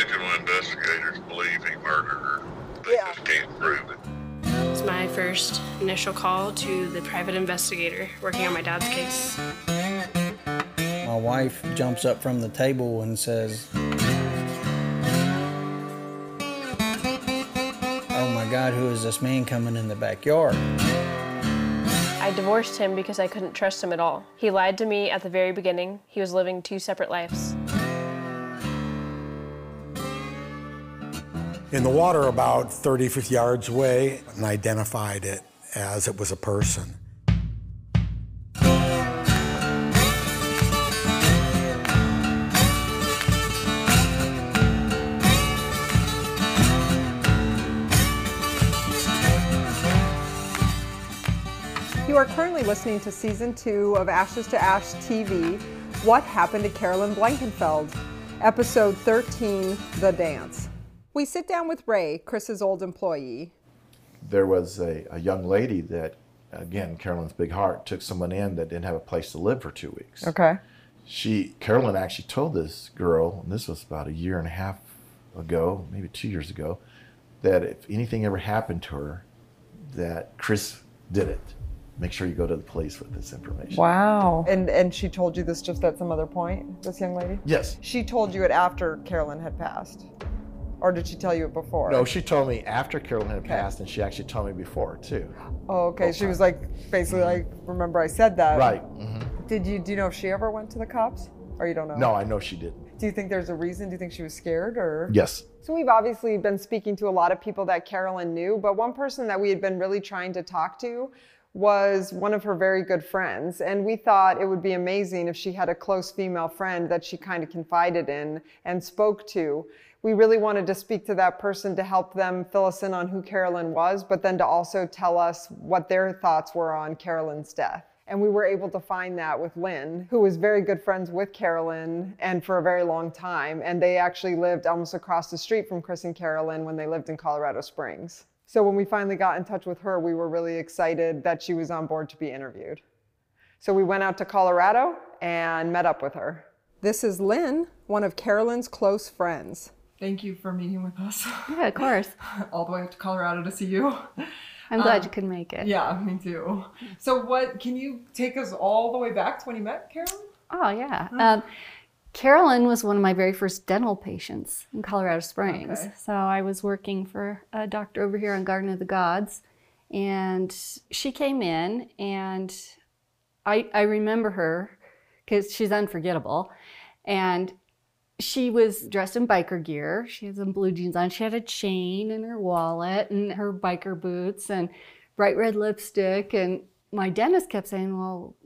original investigators believe he murdered her. They Yeah. just can't prove it. It's my first initial call to the private investigator working on my dad's case. My wife jumps up from the table and says, Oh my God, who is this man coming in the backyard? I divorced him because I couldn't trust him at all. He lied to me at the very beginning. He was living two separate lives. In the water about 30, 50 yards away and identified it as it was a person. You are currently listening to season two of Ashes to Ash TV What Happened to Carolyn Blankenfeld? Episode 13 The Dance. We sit down with Ray, Chris's old employee. there was a, a young lady that, again, Carolyn's big heart, took someone in that didn't have a place to live for two weeks. Okay. She, Carolyn actually told this girl, and this was about a year and a half ago, maybe two years ago, that if anything ever happened to her, that Chris did it. Make sure you go to the police with this information. Wow. And and she told you this just at some other point, this young lady? Yes. She told you it after Carolyn had passed. Or did she tell you it before? No, she told me after Carolyn had passed, and she actually told me before too. Oh, okay. She was like basically like, remember I said that. Right. hmm Did you do you know if she ever went to the cops? Or you don't know? No, I know she didn't. Do you think there's a reason? Do you think she was scared or? Yes. So we've obviously been speaking to a lot of people that Carolyn knew, but one person that we had been really trying to talk to was one of her very good friends. And we thought it would be amazing if she had a close female friend that she kind of confided in and spoke to. We really wanted to speak to that person to help them fill us in on who Carolyn was, but then to also tell us what their thoughts were on Carolyn's death. And we were able to find that with Lynn, who was very good friends with Carolyn and for a very long time. And they actually lived almost across the street from Chris and Carolyn when they lived in Colorado Springs. So when we finally got in touch with her, we were really excited that she was on board to be interviewed. So we went out to Colorado and met up with her. This is Lynn, one of Carolyn's close friends. Thank you for meeting with us Yeah, of course. all the way up to Colorado to see you. I'm glad Um, you could make it. Yeah, me too. So, what can you take us all the way back to when you met Carolyn? Oh, yeah. Um, Carolyn was one of my very first dental patients in Colorado Springs. Okay. So I was working for a doctor over here on Garden of the Gods, and she came in, and I, I remember her because she's unforgettable. And she was dressed in biker gear. She had some blue jeans on. She had a chain in her wallet and her biker boots and bright red lipstick. And my dentist kept saying, Well,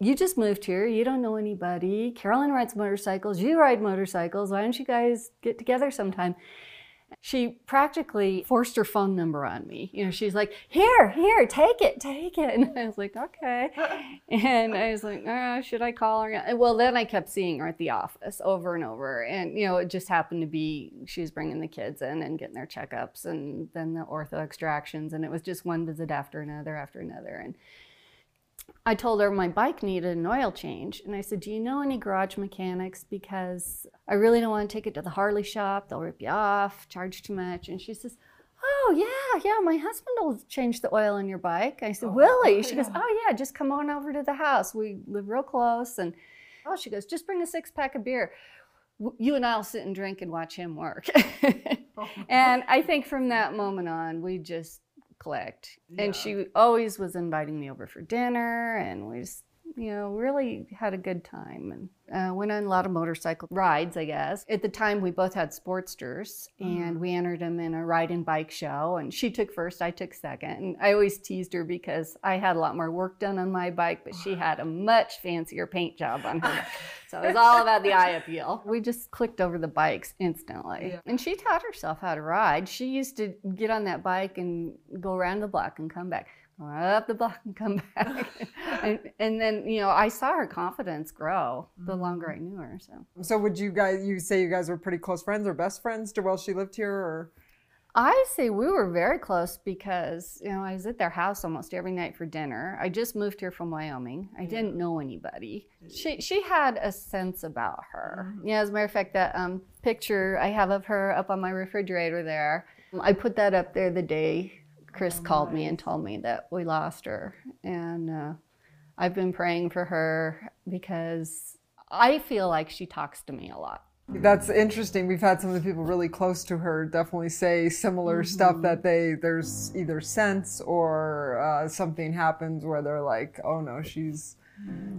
you just moved here. You don't know anybody. Carolyn rides motorcycles. You ride motorcycles. Why don't you guys get together sometime? She practically forced her phone number on me. You know, she's like, "Here, here, take it, take it." And I was like, "Okay." And I was like, oh, "Should I call her?" And Well, then I kept seeing her at the office over and over, and you know, it just happened to be she was bringing the kids in and getting their checkups, and then the ortho extractions, and it was just one visit after another after another, and I told her my bike needed an oil change. And I said, Do you know any garage mechanics? Because I really don't want to take it to the Harley shop. They'll rip you off, charge too much. And she says, Oh, yeah, yeah, my husband will change the oil in your bike. I said, oh, Really? She goes, Oh, yeah, just come on over to the house. We live real close. And oh, she goes, Just bring a six pack of beer. You and I'll sit and drink and watch him work. Oh, and I think from that moment on, we just clicked. And she always was inviting me over for dinner, and we just, you know, really had a good time and uh, went on a lot of motorcycle rides, I guess. At the time, we both had Sportsters, and we entered them in a ride and bike show. And she took first, I took second. And I always teased her because I had a lot more work done on my bike, but she had a much fancier paint job on her. So it was all about the eye appeal. We just clicked over the bikes instantly. And she taught herself how to ride. She used to get on that bike and go around the block and come back, up the block and come back. and, and then, you know, I saw her confidence grow the mm. longer I knew her. So So would you guys you say you guys were pretty close friends or best friends to while she lived here or I say we were very close because you know I was at their house almost every night for dinner. I just moved here from Wyoming. I didn't know anybody. Mm. She she had a sense about her. Mm. Yeah, as a matter of fact, that um, picture I have of her up on my refrigerator there. I put that up there the day Chris called me and told me that we lost her, and uh, I've been praying for her because I feel like she talks to me a lot. That's interesting. We've had some of the people really close to her definitely say similar stuff that they there's either sense or uh, something happens where they're like, oh no, she's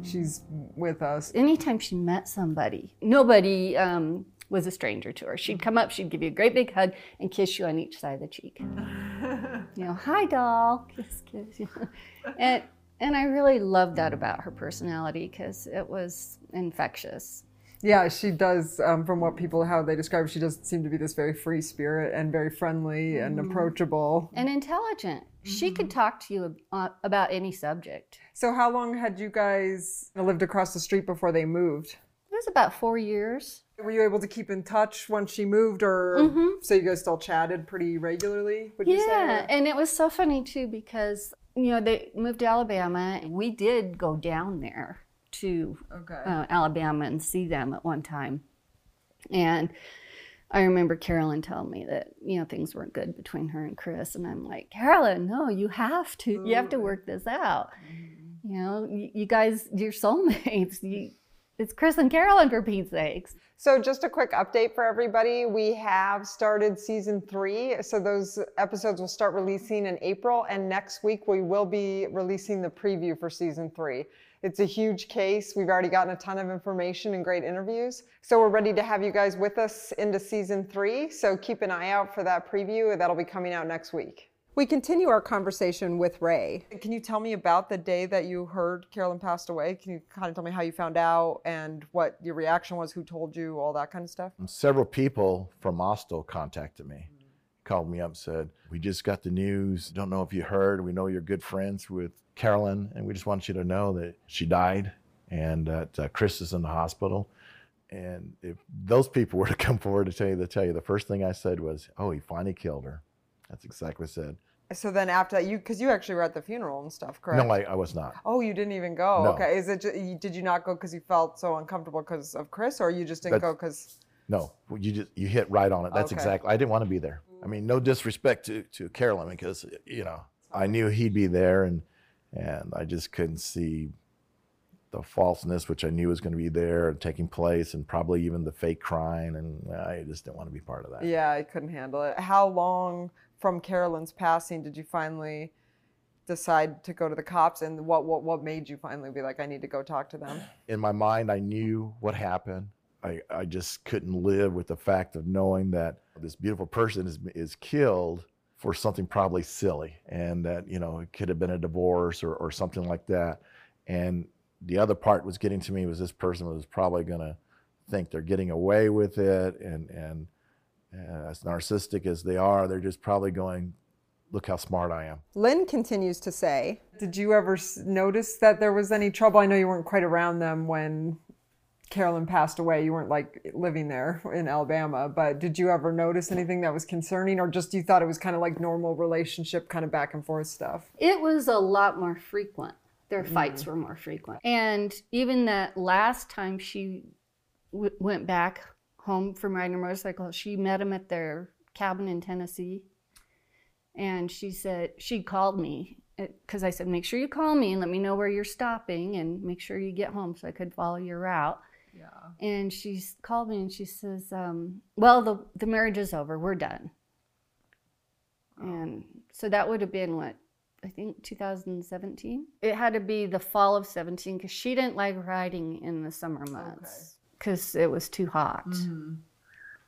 she's with us. anytime she met somebody, nobody um, was a stranger to her. She'd come up, she'd give you a great big hug and kiss you on each side of the cheek. you know, hi doll, kiss, kiss. and and I really loved that about her personality because it was infectious. Yeah, she does. Um, from what people how they describe, her, she does seem to be this very free spirit and very friendly and approachable. and intelligent. She could talk to you uh, about any subject. So, how long had you guys lived across the street before they moved? It was about four years. Were you able to keep in touch once she moved, or so you guys still chatted pretty regularly? Would you say? Yeah, and it was so funny too because you know they moved to Alabama. and We did go down there to Okay. uh, Alabama and see them at one time, and I remember Carolyn telling me that you know things weren't good between her and Chris, and I'm like, Carolyn, no, you have to, you have to work this out. You know, you, you guys, you're soulmates. You, it's Chris and Carolyn for Pete's sakes. So, just a quick update for everybody. We have started season three. So, those episodes will start releasing in April. And next week, we will be releasing the preview for season three. It's a huge case. We've already gotten a ton of information and great interviews. So, we're ready to have you guys with us into season three. So, keep an eye out for that preview. That'll be coming out next week. We continue our conversation with Ray. Can you tell me about the day that you heard Carolyn passed away? Can you kind of tell me how you found out and what your reaction was, who told you, all that kind of stuff? Several people from Austal contacted me, called me up, said, We just got the news. Don't know if you heard. We know you're good friends with Carolyn, and we just want you to know that she died and that uh, Chris is in the hospital. And if those people were to come forward to tell you, to tell you, the first thing I said was, Oh, he finally killed her. That's exactly what I said. So then after that, you, because you actually were at the funeral and stuff, correct? No, I, I was not. Oh, you didn't even go. No. Okay. Is it? ju- you- Did you not go because you felt so uncomfortable because of Chris, or you just didn't That's- go because? No, you just you hit right on it. That's Okay. exactly. I didn't want to be there. I mean, no disrespect to to Carolyn because you know I knew he'd be there, and and I just couldn't see the falseness, which I knew was going to be there and taking place, and probably even the fake crying, and I just didn't want to be part of that. Yeah, I couldn't handle it. How long from Carolyn's passing did you finally decide to go to the cops, and what what what made you finally be like, I need to go talk to them? in my mind, I knew what happened. I, I just couldn't live with the fact of knowing that this beautiful person is, is killed for something probably silly and that, you know, it could have been a divorce or, or something like that. And the other part was getting to me was this person was probably going to think they're getting away with it. And, and uh, as narcissistic as they are, they're just probably going, look how smart I am. Lynn continues to say, Did you ever notice that there was any trouble? I know you weren't quite around them when Carolyn passed away. You weren't like living there in Alabama, but did you ever notice anything that was concerning, or just you thought it was kind of like normal relationship, kind of back and forth stuff? It was a lot more frequent. Their fights were more frequent. And even that last time she w- went back home from riding her motorcycle, she met him at their cabin in Tennessee. And she said, she called me because I said, make sure you call me and let me know where you're stopping and make sure you get home so I could follow your route. Yeah. And she called me and she says, um, well, the, the marriage is over. We're done. Oh. And so that would have been what? I think 2017. It had to be the fall of 17 because she didn't like riding in the summer months because it was too hot. Mm-hmm.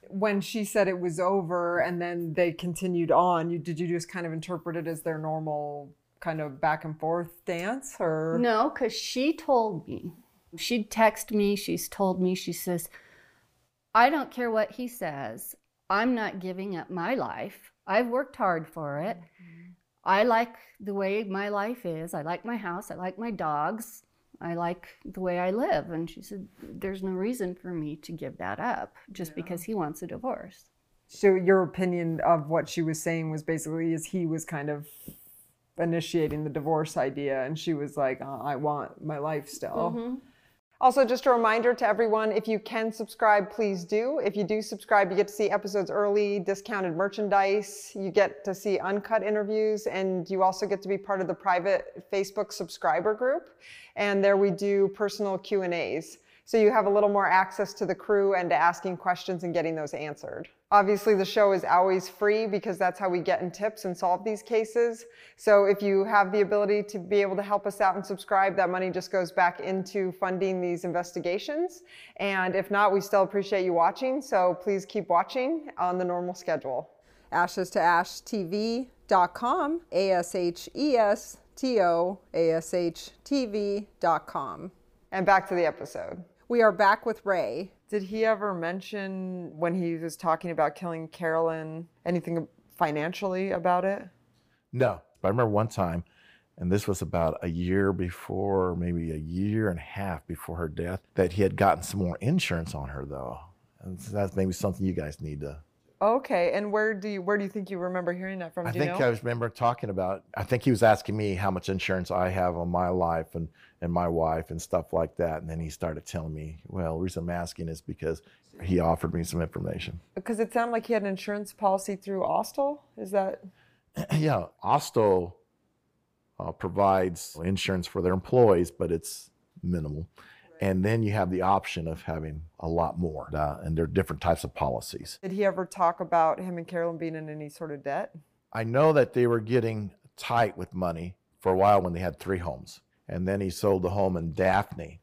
When she said it was over and then they continued on, you did you just kind of interpret it as their normal kind of back and forth dance, or No, because she told me. She'd text me. She's told me. She says, I don't care what he says. I'm not giving up my life. I've worked hard for it. Mm-hmm. I like the way my life is. I like my house. I like my dogs. I like the way I live. And she said, There's no reason for me to give that up just because he wants a divorce. So your opinion of what she was saying was basically is he was kind of initiating the divorce idea, and she was like, uh, "I want my life still." Also, just a reminder to everyone if you can subscribe, please do. If you do subscribe, you get to see episodes early, discounted merchandise, you get to see uncut interviews, and you also get to be part of the private Facebook subscriber group. And there we do personal Q&As. So you have a little more access to the crew and to asking questions and getting those answered. Obviously, the show is always free because that's how we get in tips and solve these cases. So if you have the ability to be able to help us out and subscribe, that money just goes back into funding these investigations. And if not, we still appreciate you watching. So please keep watching on the normal schedule. Ashes to Ash TV.com, A S H E S T O A S H TV.com. And back to the episode. We are back with Ray. Did he ever mention when he was talking about killing Carolyn anything financially about it? No, I remember one time, and this was about a year before, maybe a year and a half before her death, that he had gotten some more insurance on her, though. And so that's maybe something you guys need to. Okay, and where do you where do you think you remember hearing that from? I do you think know? I remember talking about. I think he was asking me how much insurance I have on my life and and my wife and stuff like that. And then he started telling me, well, the reason I'm asking is because he offered me some information. because it sounded like he had an insurance policy through Austal. Is that yeah, Austal uh, provides insurance for their employees, but it's minimal. And then you have the option of having a lot more, uh, and there are different types of policies. did he ever talk about him and Carolyn being in any sort of debt? I know that they were getting tight with money for a while when they had three homes. And then he sold the home in Daphne.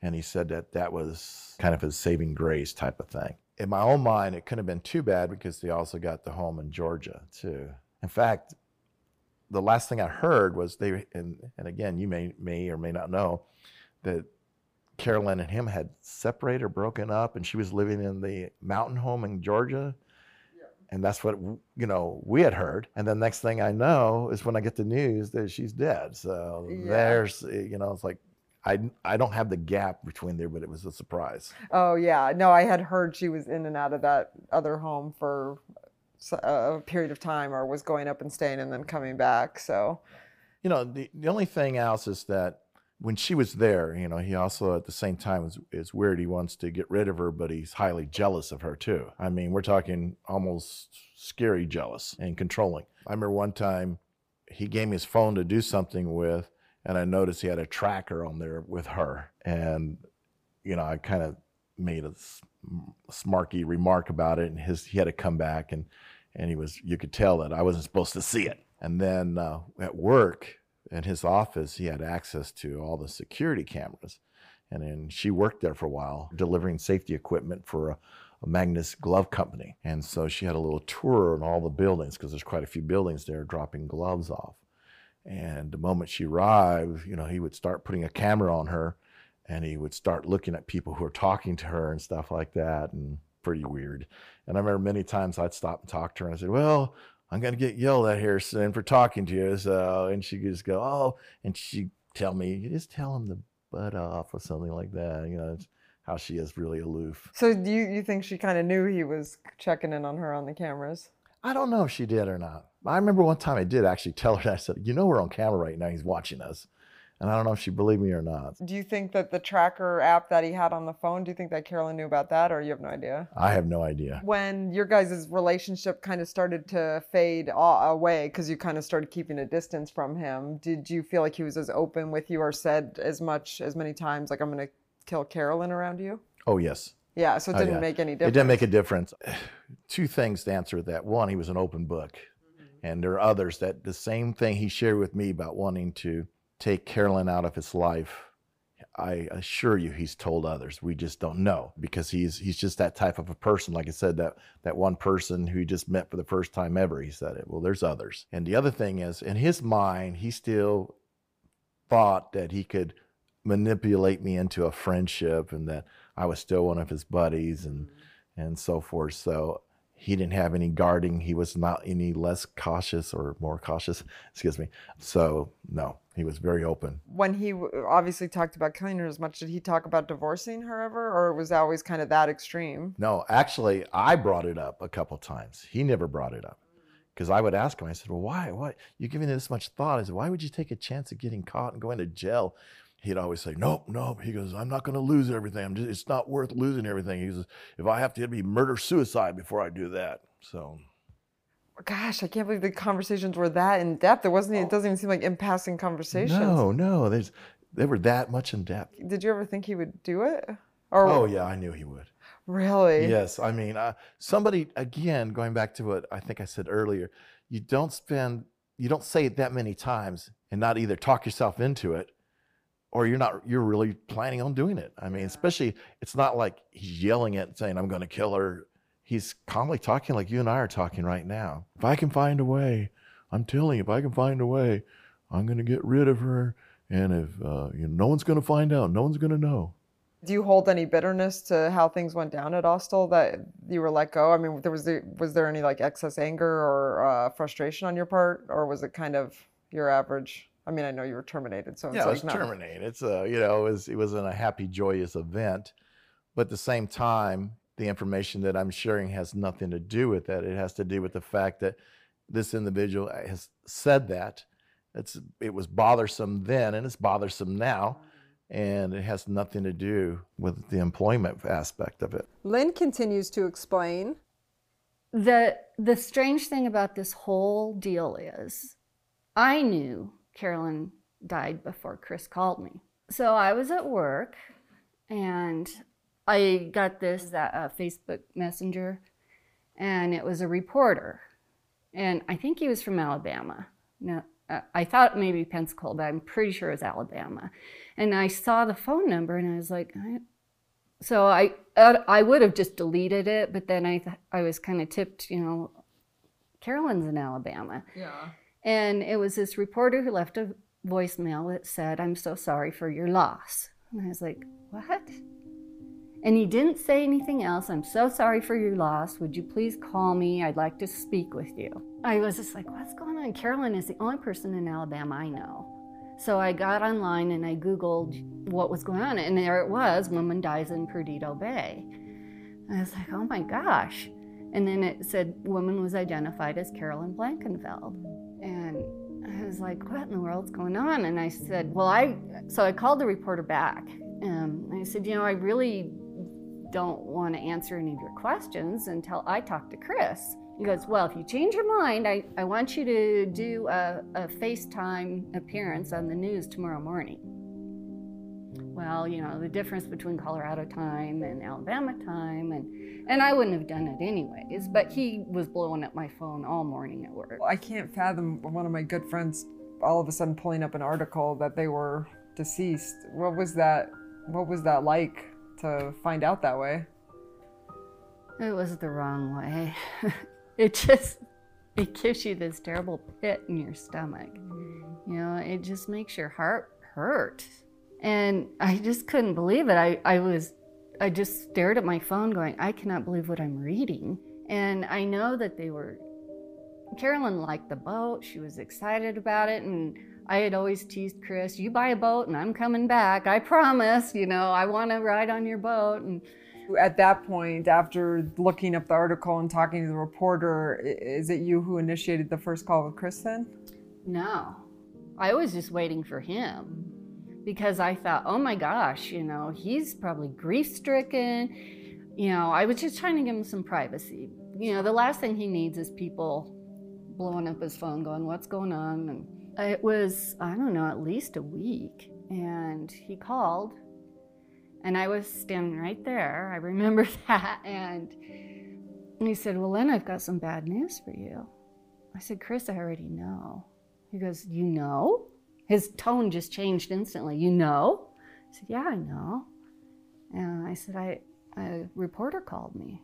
And he said that that was kind of his saving grace type of thing. In my own mind, it couldn't have been too bad because they also got the home in Georgia, too. In fact, the last thing I heard was they, and, and again, you may, may or may not know that Carolyn and him had separated or broken up, and she was living in the mountain home in Georgia. And that's what you know we had heard. And the next thing i know is when i get the news that she's dead. So Yeah. there's you know it's like I, I don't have the gap between there but it was a surprise. Oh yeah, no, I had heard she was in and out of that other home for a period of time, or was going up and staying and then coming back. So you know the, the only thing else is that when she was there you know he also at the same time is, is weird he wants to get rid of her but he's highly jealous of her too. I mean we're talking almost scary jealous and controlling. I remember one time he gave me his phone to do something with and i noticed he had a tracker on there with her. And you know i kind of made a smarky remark about it and his he had to come back and and he was you could tell that i wasn't supposed to see it. And then uh, at work in his office he had access to all the security cameras. And then she worked there for a while delivering safety equipment for a, a magnus glove company. And so she had a little tour in all the buildings because there's quite a few buildings there dropping gloves off. And the moment she arrived you know he would start putting a camera on her and he would start looking at people who are talking to her and stuff like that and pretty weird. And i remember many times i'd stop and talk to her and i said well i'm going to get yelled at here soon for talking to you so and she just go oh and she'd tell me you just tell him to butt off or something like that you know it's how she is really aloof. So do you you think she kind of knew he was checking in on her on the cameras? i don't know if she did or not. I remember one time i did actually tell her i said you know we're on camera right now he's watching us and i don't know if she believed me or not Do you think that the tracker app that he had on the phone? Do you think that Carolyn knew about that, or you have no idea? i have no idea when your guys' relationship kind of started to fade away because you kind of started keeping a distance from him, did you feel like he was as open with you or said as much as many times like I'm going to kill Carolyn around you? oh yes Yeah, so it Oh, didn't yeah. make any difference. It didn't make a difference. Two things to answer that. One, he was an open book. Mm-hmm. And there are others that the same thing he shared with me about wanting to take Carolyn out of his life. I assure you he's told others. We just don't know because he's he's just that type of a person. Like I said, that that one person who he just met for the first time ever, he said it. Well, there's others. And the other thing is, in his mind, he still thought that he could manipulate me into a friendship and that I was still one of his buddies and mm-hmm. and so forth. So he didn't have any guarding. He was not any less cautious or more cautious. Excuse me. So no, He was very open. When he obviously talked about killing her as much, did he talk about divorcing her ever, or was that always kind of that extreme? No, actually, I brought it up a couple times. He never brought it up because I would ask him. I said, "Well, why? Why you giving it this much thought?" I said, "Why would you take a chance of getting caught and going to jail?" He'd always say, "Nope, nope." He goes, "I'm not going to lose everything. I'm just, it's not worth losing everything." He says, "If I have to, it'd be murder suicide before I do that." So Gosh, I can't believe the conversations were that in depth. It wasn't. It doesn't even seem like in passing conversations. no, no, there's they were that much in depth. Did you ever think he would do it? Or Oh yeah, I knew he would. really? Yes, I mean, uh, somebody again going back to what I think I said earlier. You don't spend, you don't say it that many times and not either talk yourself into it, or you're not, you're really planning on doing it. I mean, especially it's not like he's yelling at saying, "I'm going to kill her." He's calmly talking like you and I are talking right now. If I can find a way, I'm telling you, if I can find a way, I'm going to get rid of her, and if uh, you know, no one's going to find out, no one's going to know. Do you hold any bitterness to how things went down at Austal that you were let go? I mean, there was there, was there any like excess anger or uh, frustration on your part, or was it kind of your average? I mean, I know you were terminated, so it's yeah, it like was no. terminated. It's a you know, it was it wasn't a happy, joyous event, but at the same time, the information that I'm sharing has nothing to do with that. It has to do with the fact that this individual uh, has said that. It's it was bothersome then, and it's bothersome now, and it has nothing to do with the employment aspect of it. Lynn continues to explain. The the strange thing about this whole deal is I knew Carolyn died before Chris called me. So I was at work and I got this that uh, Facebook Messenger and it was a reporter. And I think he was from Alabama. Now, uh, I thought maybe Pensacola, but I'm pretty sure it was Alabama. And I saw the phone number and I was like, I, so I uh, I would have just deleted it, but then I th- I was kind of tipped, you know, Carolyn's in Alabama, Yeah. And it was this reporter who left a voicemail that said, "I'm so sorry for your loss," and I was like, "What?" And he didn't say anything else. I'm so sorry for your loss. Would you please call me? I'd like to speak with you. I was just like, what's going on? Carolyn is the only person in Alabama I know. So I got online and I Googled what was going on. And there it was woman dies in Perdido Bay. I was like, oh my gosh. And then it said woman was identified as Carolyn Blankenfeld. And I was like, what in the world's going on? And I said, well, I, so I called the reporter back. Um, and I said, you know, I really don't want to answer any of your questions until I talk to Chris. He goes, Well, if you change your mind, I, I want you to do a, a FaceTime appearance on the news tomorrow morning. Well, you know, the difference between Colorado time and Alabama time, and, and I wouldn't have done it anyways, but he was blowing up my phone all morning at work. I can't fathom one of my good friends all of a sudden pulling up an article that they were deceased. What was that? What was that like to find out that way? It was the wrong way. it just it gives you this terrible pit in your stomach. Mm. You know, it just makes your heart hurt. And I just couldn't believe it. I, I was I just stared at my phone going, I cannot believe what I'm reading. And I know that they were Carolyn liked the boat. She was excited about it and I had always teased Chris, you buy a boat and I'm coming back. I promise, you know, I want to ride on your boat and At that point, after looking up the article and talking to the reporter, is it you who initiated the first call with Chris then? No, I was just waiting for him because I thought, oh my gosh, you know, he's probably grief stricken. You know, I was just trying to give him some privacy. You know, the last thing he needs is people blowing up his phone going, what's going on? And it was, I don't know, at least a week. And he called, and I was standing right there. I remember that. And he said, Well, Lynn, I've got some bad news for you. I said, Chris, I already know. He goes, You know? His tone just changed instantly. You know? I said, Yeah, I know. And I said, I, A reporter called me.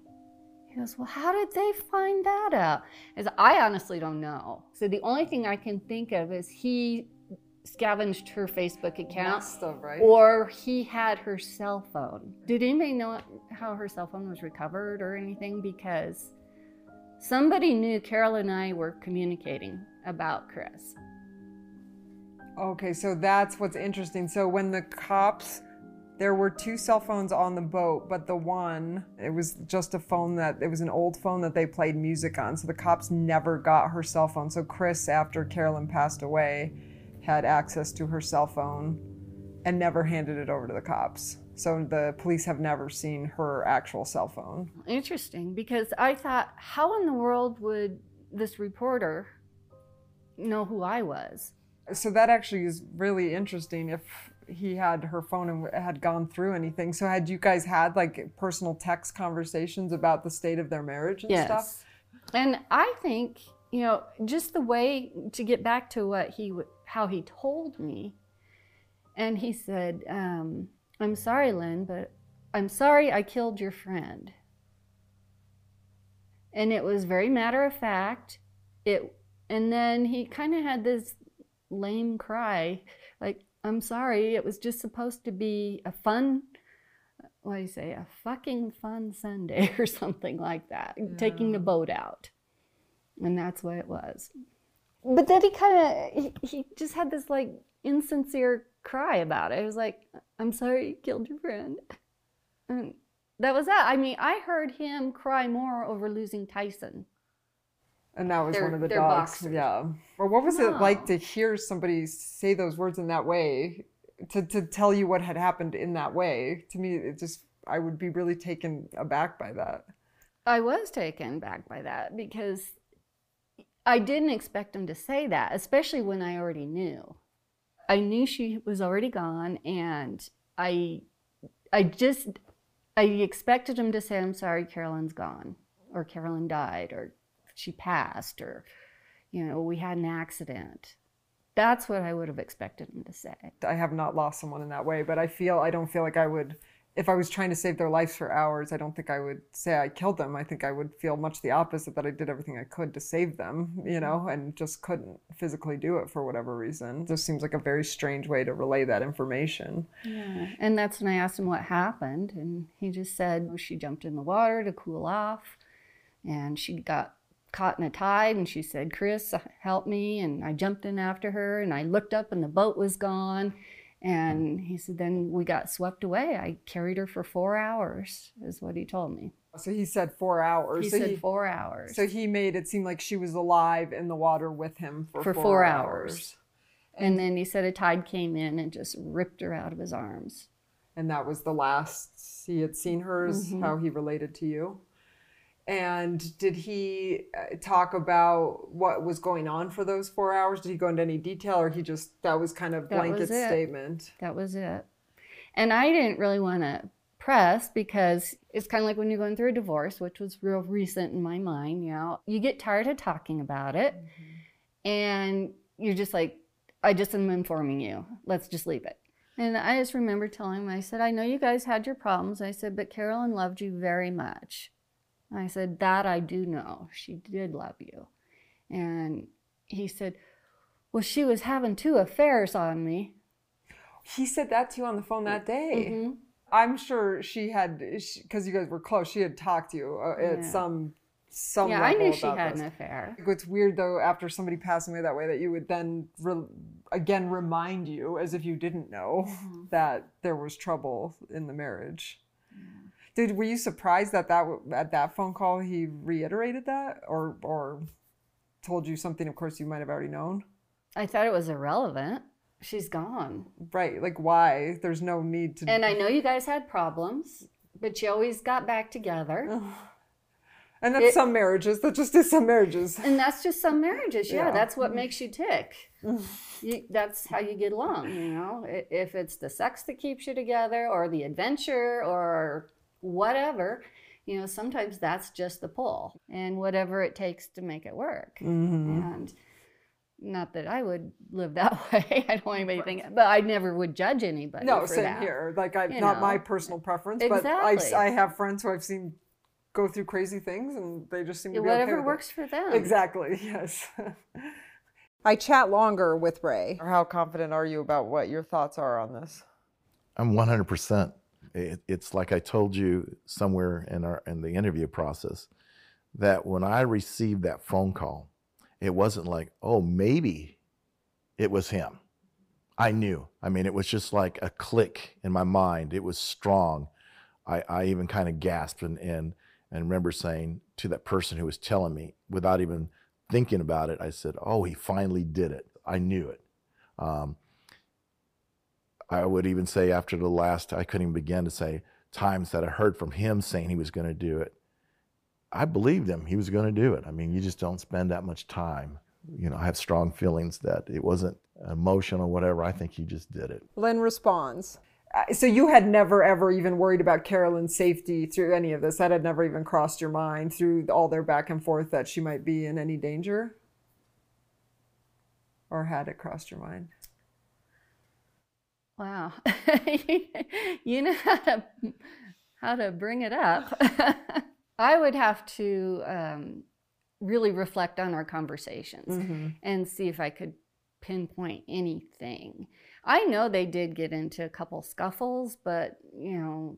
He goes, Well, how did they find that out? I said, I honestly don't know. So the only thing I can think of is he scavenged her Facebook account. Have, right? Or he had her cell phone. Did anybody know how her cell phone was recovered or anything? Because somebody knew Carol and I were communicating about Chris. Okay, so that's what's interesting. So when the cops, there were two cell phones on the boat, but the one, it was just a phone that, it was an old phone that they played music on. So the cops never got her cell phone. So Chris, after Carolyn passed away, had access to her cell phone and never handed it over to the cops. So the police have never seen her actual cell phone. Interesting, because I thought, how in the world would this reporter know who I was? So that actually is really interesting if he had her phone and had gone through anything. So had you guys had like personal text conversations about the state of their marriage and stuff? And I think, you know, just the way to get back to what he, how he told me, and he said, um, I'm sorry, Lynn, but I'm sorry I killed your friend. And it was very matter of fact. It, and then he kind of had this lame cry, like, I'm sorry, it was just supposed to be a fun, what do you say, a fucking fun Sunday or something like that, taking the boat out. And that's what it was. But then he kind of, he, he just had this like insincere cry about it. It was like, I'm sorry you killed your friend. And that was that. I mean, I heard him cry more over losing Tyson. And that was They're- one of the dogs. boxers. Yeah. Or what was it like to hear somebody say those words in that way? To, to tell you what had happened in that way? To me, it just, I would be really taken aback by that. I was taken back by that because I didn't expect him to say that, especially when I already knew. I knew she was already gone, and I, I just, I expected him to say, "I'm sorry, Carolyn's gone," or "Carolyn died," or "She passed," or, you know, "We had an accident." That's what I would have expected him to say. I have not lost someone in that way, but I feel, I don't feel like I would, if I was trying to save their lives for hours, I don't think I would say I killed them. I think I would feel much the opposite that I did everything I could to save them, you know, and just couldn't physically do it for whatever reason. Just seems like a very strange way to relay that information. Yeah. And that's when I asked him what happened. And he just said she jumped in the water to cool off and she got caught in a tide. And she said, Chris, help me. And I jumped in after her and I looked up and the boat was gone. And he said, then we got swept away. I carried her for four hours, is what he told me. So he said four hours. He so said he, four hours. So he made it seem like she was alive in the water with him for, For four, four hours. hours. and then he said a tide came in and just ripped her out of his arms. And that was the last he had seen her, is Mhm. how he related to you. And did he uh, talk about what was going on for those four hours? Did he go into any detail or he just, that was kind of blanket it. statement? That was it. And I didn't really want to press because it's kind of like when you're going through a divorce, which was real recent in my mind. You know, you get tired of talking about it, and you're just like, I just am informing you. Let's just leave it. And I just remember telling him, I said, I know you guys had your problems. I said, but Carolyn loved you very much. I said, that I do know. She did love you. And he said, well, she was having two affairs on me. He said that to you on the phone that day. Mhm. I'm sure she had, because you guys were close, she had talked to you uh, at Yeah. some some Yeah, I knew she had this. an affair. It's weird though, after somebody passing away that way, that you would then re- again remind you, as if you didn't know, Mm-hmm. that there was trouble in the marriage. Did were you surprised that that at that phone call he reiterated that, or or told you something? Of course, you might have already known. I thought it was irrelevant. She's gone. Right? Like why? There's no need to. And I know you guys had problems, but you always got back together. and that's it- some marriages. That just is some marriages. And that's just some marriages. Yeah, Yeah. that's what makes you tick. Mm. You, that's how you get along, you know? If it's the sex that keeps you together or the adventure or whatever, you know, sometimes that's just the pull and whatever it takes to make it work. Mm-hmm. And not that I would live that way. I don't want anybody to think, but I never would judge anybody. No, for same that. here. Like I, You not my personal preference, exactly. but I, Exactly. I have friends who I've seen go through crazy things, and they just seem to be okay Whatever with it. works for them. Exactly. Yes. I chat longer with Ray. Or How confident are you about what your thoughts are on this? I'm 100%. It, it's like I told you somewhere in our in the interview process that when I received that phone call, it wasn't like, oh, maybe it was him. I knew. I mean, it was just like a click in my mind. It was strong. I, I even kind of gasped and, and and remember saying to that person who was telling me without even thinking about it, I said, "Oh, he finally did it. I knew it." Um, I would even say after the last, I couldn't even begin to say times that I heard from him saying he was going to do it. I believed him. He was going to do it. I mean, you just don't spend that much time. You know, I have strong feelings that it wasn't emotional whatever. I think he just did it. Lynn responds. So you had never ever even worried about Carolyn's safety through any of this. That had never even crossed your mind through all their back and forth that she might be in any danger? Or had it crossed your mind? Wow. you know how to how to bring it up. I would have to um, really reflect on our conversations and see if I could pinpoint anything. I know they did get into a couple scuffles, but you know,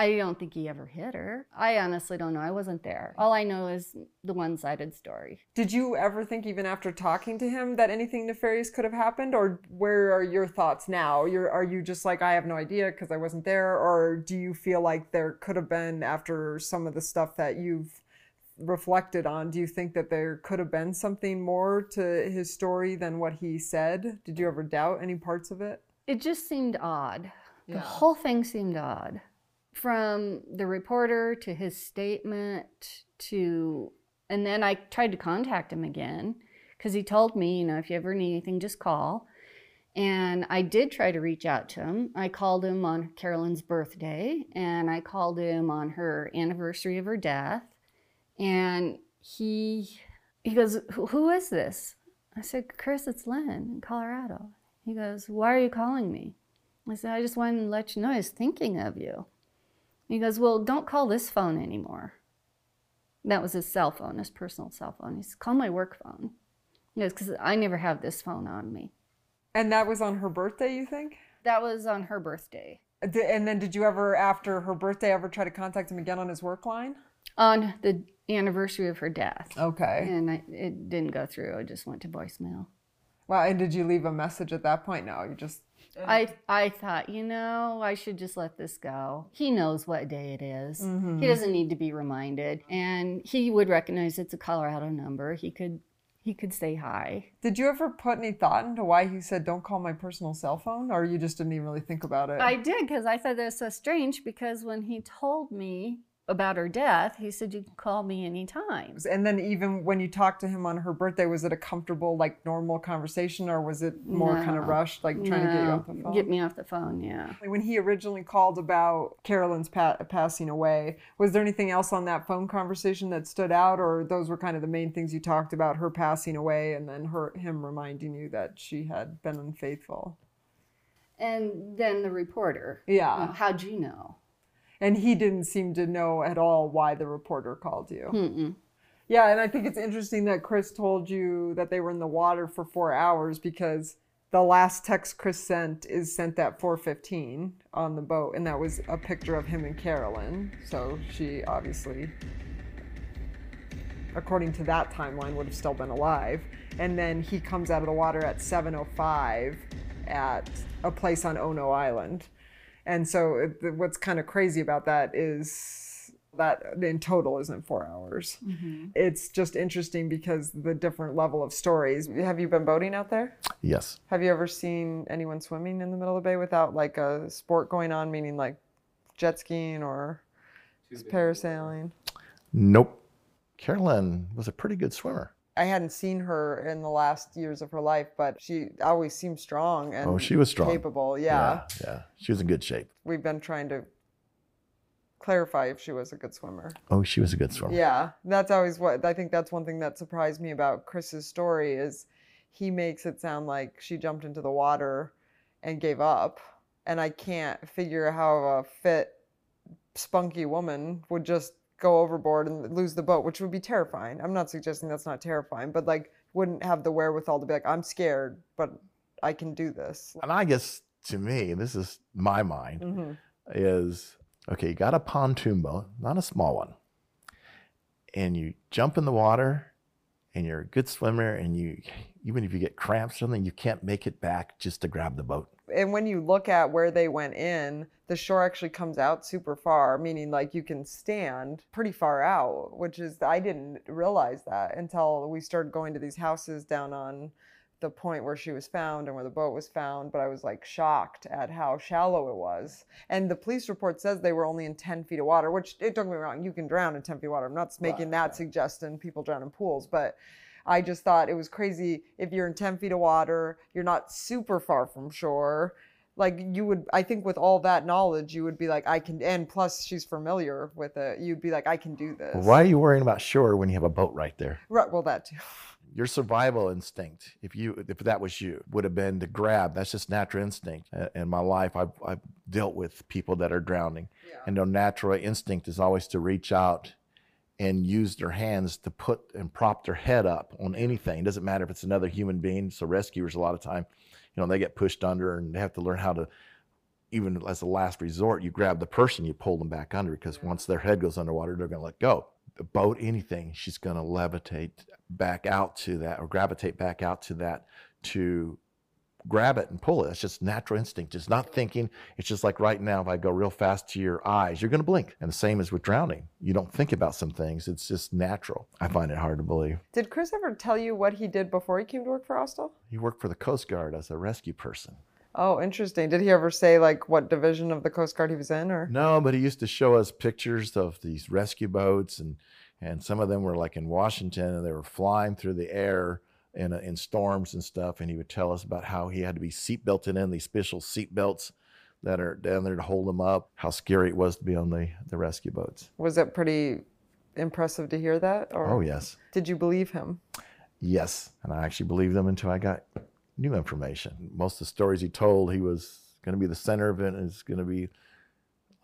I don't think he ever hit her. I honestly don't know. I wasn't there. All I know is the one-sided story. Did you ever think, even after talking to him, that anything nefarious could have happened? Or where are your thoughts now? You're, are you just like, I have no idea because I wasn't there? Or do you feel like there could have been, after some of the stuff that you've reflected on, do you think that there could have been something more to his story than what he said? Did you ever doubt any parts of it? It just seemed odd. The whole thing seemed odd. From the reporter to his statement to, and then I tried to contact him again because he told me, you know, if you ever need anything, just call. And I did try to reach out to him. I called him on Carolyn's birthday and I called him on her anniversary of her death. And he he goes, "Who is this?" I said, "Chris, it's Lynn in Colorado." He goes, "Why are you calling me?" I said, "I just wanted to let you know I was thinking of you." He goes, "Well, don't call this phone anymore." That was his cell phone, his personal cell phone. He said, "Call my work phone." He goes, "Because I never have this phone on me." And that was on her birthday, you think? That was on her birthday. Uh, and then did you ever, after her birthday, ever try to contact him again on his work line? On the anniversary of her death. Okay. And I, it didn't go through. It just went to voicemail. Well, and did you leave a message at that point? No, you just. I I thought, you know, I should just let this go. He knows what day it is. Mm-hmm. He doesn't need to be reminded, and he would recognize it's a Colorado number. He could he could say hi. Did you ever put any thought into why he said, don't call my personal cell phone? Or you just didn't even really think about it? I did because I thought that was so strange. Because when he told me about her death, he said you can call me anytime. and then even when you talked to him on her birthday, was it a comfortable, like normal conversation, or was it more kind of rushed, like trying to get you off the phone? Get me off the phone, yeah. When he originally called about Carolyn's pa- passing away, was there anything else on that phone conversation that stood out, or those were kind of the main things you talked about? Her passing away, and then her him reminding you that she had been unfaithful. And then the reporter. Yeah. "Oh, how'd you know? And he didn't seem to know at all why the reporter called you. Mm-mm. Yeah, and I think it's interesting that Chris told you that they were in the water for four hours because the last text Chris sent is sent at 4:15 on the boat, and that was a picture of him and Carolyn. So she obviously, according to that timeline, would have still been alive. And then he comes out of the water at 7:05 at a place on Ono Island. And so it, what's kind of crazy about that is that in total isn't four hours. It's just interesting because the different level of stories. Have you been boating out there? Yes. Have you ever seen anyone swimming in the middle of the bay without like a sport going on, meaning like jet skiing or parasailing? Nope. Carolyn was a pretty good swimmer. I hadn't seen her in the last years of her life, but she always seemed strong oh, and Oh, she was strong. capable. Yeah. Yeah. yeah. She was in good shape. We've been trying to clarify if she was a good swimmer. Oh, she was a good swimmer. Yeah, that's always what I think. That's one thing that surprised me about Chris's story is he makes it sound like she jumped into the water and gave up, and I can't figure how a fit, spunky woman would just go overboard and lose the boat, which would be terrifying. I'm not suggesting that's not terrifying, but like wouldn't have the wherewithal to be like, I'm scared, but I can do this. And I guess to me, this is my mind, Mhm. is okay, you got a pontoon boat, not a small one, and you jump in the water and you're a good swimmer and you even if you get cramps or something, you can't make it back just to grab the boat. And when you look at where they went in, the shore actually comes out super far, meaning like you can stand pretty far out, which is, I didn't realize that until we started going to these houses down on the point where she was found and where the boat was found. But I was like shocked at how shallow it was. And the police report says they were only in 10 feet of water, which it don't get me wrong, you can drown in 10 feet of water. I'm not making that suggestion people drown in pools, but I just thought it was crazy if you're in 10 feet of water, you're not super far from shore. Like you would, I think with all that knowledge, you would be like, I can, and plus she's familiar with it. You'd be like, I can do this. Why are you worrying about shore when you have a boat right there? Right, well, that too. Your survival instinct, if you if that was you, would have been to grab. That's just natural instinct. Uh, In my life, I've I've dealt with people that are drowning, and their natural instinct is always to reach out and use their hands to put and prop their head up on anything. It doesn't matter if it's another human being. So rescuers, a lot of time, you know, they get pushed under and they have to learn how to, even as a last resort, you grab the person, you pull them back under because once their head goes underwater, they're going to let go. The boat, anything, she's going to levitate back out to that or gravitate back out to that to grab it and pull it. It's just natural instinct. It's not thinking. It's just like right now, if I go real fast to your eyes, you're going to blink. And the same as with drowning. You don't think about some things. It's just natural. I find it hard to believe. Did Chris ever tell you what he did before he came to work for Austal? He worked for the Coast Guard as a rescue person. Oh, interesting. Did he ever say like what division of the Coast Guard he was in or? No, but he used to show us pictures of these rescue boats, and and some of them were like in Washington, and they were flying through the air in uh, in storms and stuff. And he would tell us about how he had to be seat belted in these special seat belts that are down there to hold him up. How scary it was to be on the the rescue boats. Was it pretty impressive to hear that? Or Oh yes, did you believe him? yes, and I actually believed them until I got new information. Most of the stories he told, he was going to be the center of it. and it's going to be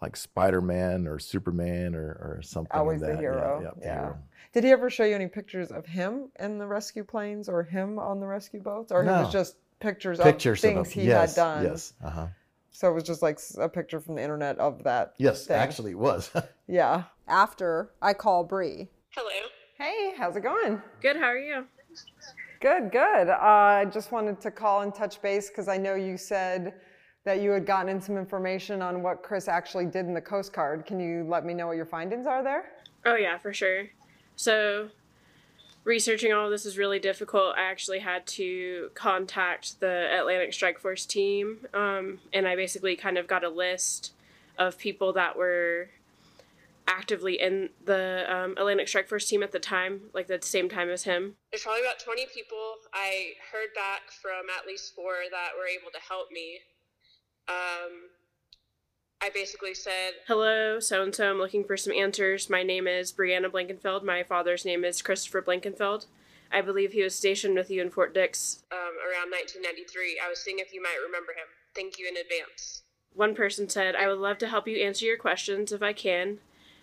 like Spider Man or Superman or, or something. of Always the that. Yeah, hero. yeah, Yeah. the hero. Did he ever show you any pictures of him in the rescue planes or him on the rescue boats? Or it was just pictures, Pictures of of things him. he yes, had done? Yes. Uh huh. So it was just like a picture from the internet of that. Yes, thing. actually, it was. Yeah. After I call Bree. Hello. Hey, how's it going? Good, how are you? Good, good. Uh, I just wanted to call and touch base because I know you said that you had gotten in some information on what Chris actually did in the Coast Guard. Can you let me know what your findings are there? Oh, yeah, for sure. So, researching all of this is really difficult. I actually had to contact the Atlantic Strike Force team, um, and I basically kind of got a list of people that were actively in the um, Atlantic Strike Force team at the time, like the same time as him. There's probably about 20 people. I heard back from at least four that were able to help me. Um, I basically said, Hello, so and so, I'm looking for some answers. My name is Brianna Blankenfeld. My father's name is Christopher Blankenfeld. I believe he was stationed with you in Fort Dix um, around 1993. I was seeing if you might remember him. Thank you in advance. One person said, I would love to help you answer your questions if I can.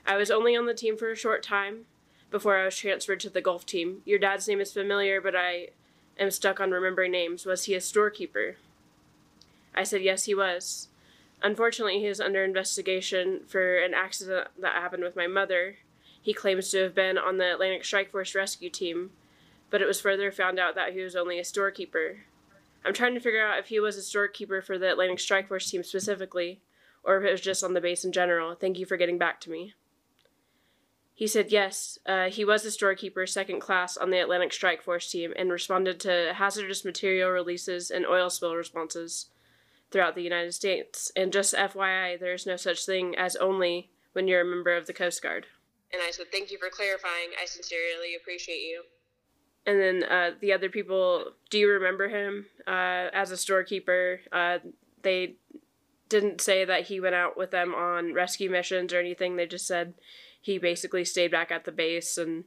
I was only on the team for a short time before I was transferred to the Gulf team. Your dad's name is familiar, but I am stuck on remembering names. Was he a storekeeper? I said, Yes, he was. Unfortunately, he is under investigation for an accident that happened with my mother. He claims to have been on the Atlantic Strike Force rescue team, but it was further found out that he was only a storekeeper. I'm trying to figure out if he was a storekeeper for the Atlantic Strike Force team specifically, or if it was just on the base in general. Thank you for getting back to me. He said yes, uh, he was a storekeeper second class on the Atlantic Strike Force team and responded to hazardous material releases and oil spill responses throughout the United States. And just FYI, there is no such thing as only when you're a member of the Coast Guard. And I said, Thank you for clarifying. I sincerely appreciate you. And then uh, the other people, do you remember him uh, as a storekeeper? Uh, they didn't say that he went out with them on rescue missions or anything. They just said he basically stayed back at the base and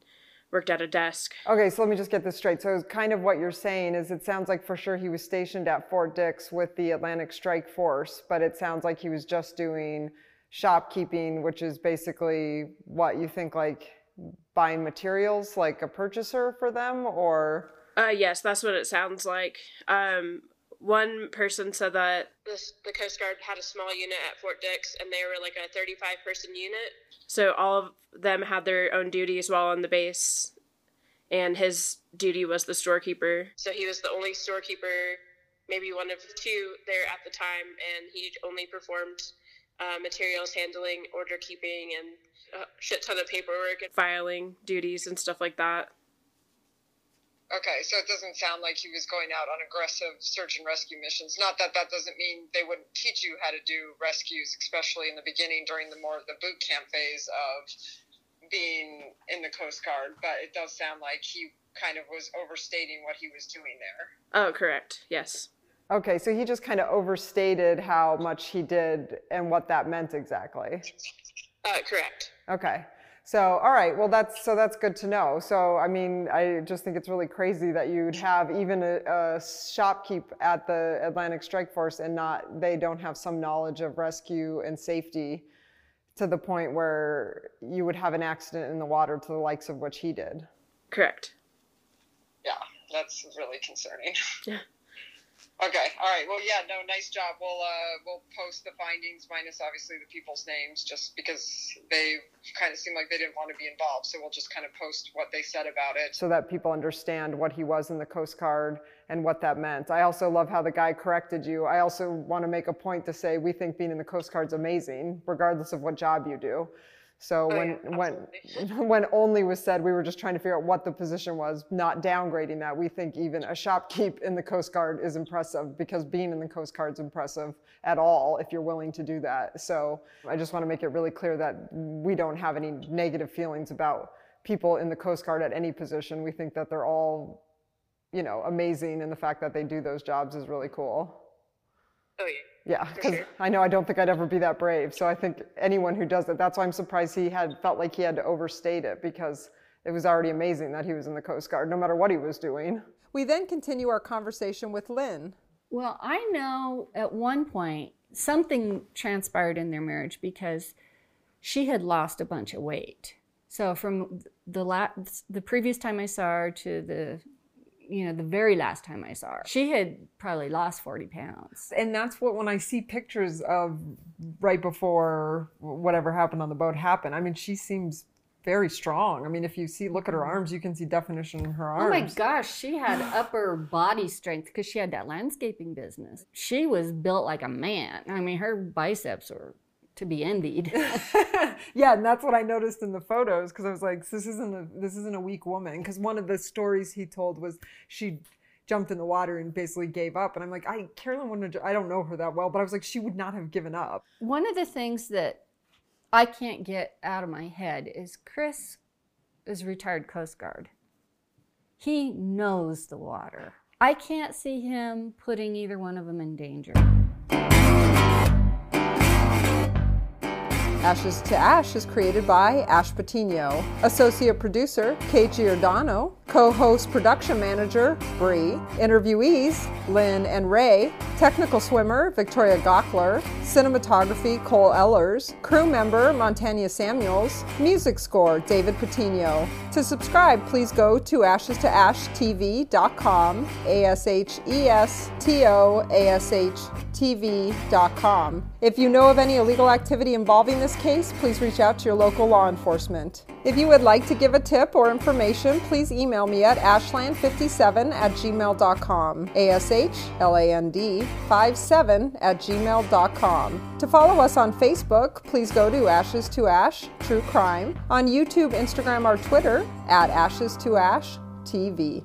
worked at a desk. Okay, so let me just get this straight. So kind of what you're saying is it sounds like for sure he was stationed at Fort Dix with the Atlantic Strike Force, but it sounds like he was just doing shopkeeping, which is basically what you think like buying materials like a purchaser for them or Uh, yes, that's what it sounds like. Um, one person said that this, the Coast Guard had a small unit at Fort Dix, and they were like a 35 person unit. So all of them had their own duties while on the base, and his duty was the storekeeper. So he was the only storekeeper, maybe one of two there at the time, and he only performed uh, materials handling, order keeping, and a shit ton of paperwork and filing duties and stuff like that. Okay, so it doesn't sound like he was going out on aggressive search and rescue missions. Not that that doesn't mean they wouldn't teach you how to do rescues, especially in the beginning during the more the boot camp phase of being in the Coast Guard. But it does sound like he kind of was overstating what he was doing there. Oh, correct. Yes. Okay, so he just kind of overstated how much he did and what that meant exactly. Uh, correct. Okay. So, all right, well, that's so that's good to know. So, I mean, I just think it's really crazy that you'd have even a, a shopkeep at the Atlantic Strike Force and not they don't have some knowledge of rescue and safety to the point where you would have an accident in the water to the likes of which he did. Correct. Yeah, that's really concerning. Yeah. Okay. All right. Well, yeah. No. Nice job. We'll uh, we'll post the findings minus obviously the people's names, just because they kind of seem like they didn't want to be involved. So we'll just kind of post what they said about it, so that people understand what he was in the Coast Guard and what that meant. I also love how the guy corrected you. I also want to make a point to say we think being in the Coast Guard's amazing, regardless of what job you do. So Oh, when yeah, when when only was said, we were just trying to figure out what the position was, not downgrading that. We think even a shopkeep in the Coast Guard is impressive because being in the Coast Guard is impressive at all if you're willing to do that. So I just want to make it really clear that we don't have any negative feelings about people in the Coast Guard at any position. We think that they're all, you know, amazing, and the fact that they do those jobs is really cool. Oh, yeah. Yeah, because sure. I know I don't think I'd ever be that brave. So I think anyone who does it, that's why I'm surprised he had felt like he had to overstate it because it was already amazing that he was in the Coast Guard, no matter what he was doing. We then continue our conversation with Lynn. Well, I know at one point something transpired in their marriage because she had lost a bunch of weight. So from the last, the previous time I saw her to the you know the very last time I saw her, she had probably lost 40 pounds. And that's what, when I see pictures of right before whatever happened on the boat happened, I mean, she seems very strong. I mean, if you see, look at her arms, you can see definition in her arms. Oh my gosh, she had upper body strength because she had that landscaping business. She was built like a man. I mean, her biceps were to be envied. yeah, and that's what I noticed in the photos because I was like, this isn't a this isn't a weak woman. Because one of the stories he told was she jumped in the water and basically gave up, and I'm like, I Carolyn wouldn't. Have, I don't know her that well, but I was like, she would not have given up. One of the things that I can't get out of my head is Chris is retired Coast Guard. He knows the water. I can't see him putting either one of them in danger. Ashes to Ash is created by Ash Patino. Associate producer, Kate Giordano. Co-host production manager, Bree. Interviewees, Lynn and Ray. Technical swimmer, Victoria Gockler. Cinematography, Cole Ellers. Crew member, Montania Samuels. Music score, David Patino. To subscribe, please go to ashes to ash tv.com, A-S-H-E-S-T-O-A-S-H tv.com. If you know of any illegal activity involving this case, please reach out to your local law enforcement. If you would like to give a tip or information, please email me at ashland57 at gmail.com. A-S-H-L-A-N-D 57 at gmail.com. To follow us on Facebook, please go to Ashes to Ash True Crime. On YouTube, Instagram, or Twitter at Ashes to Ash TV.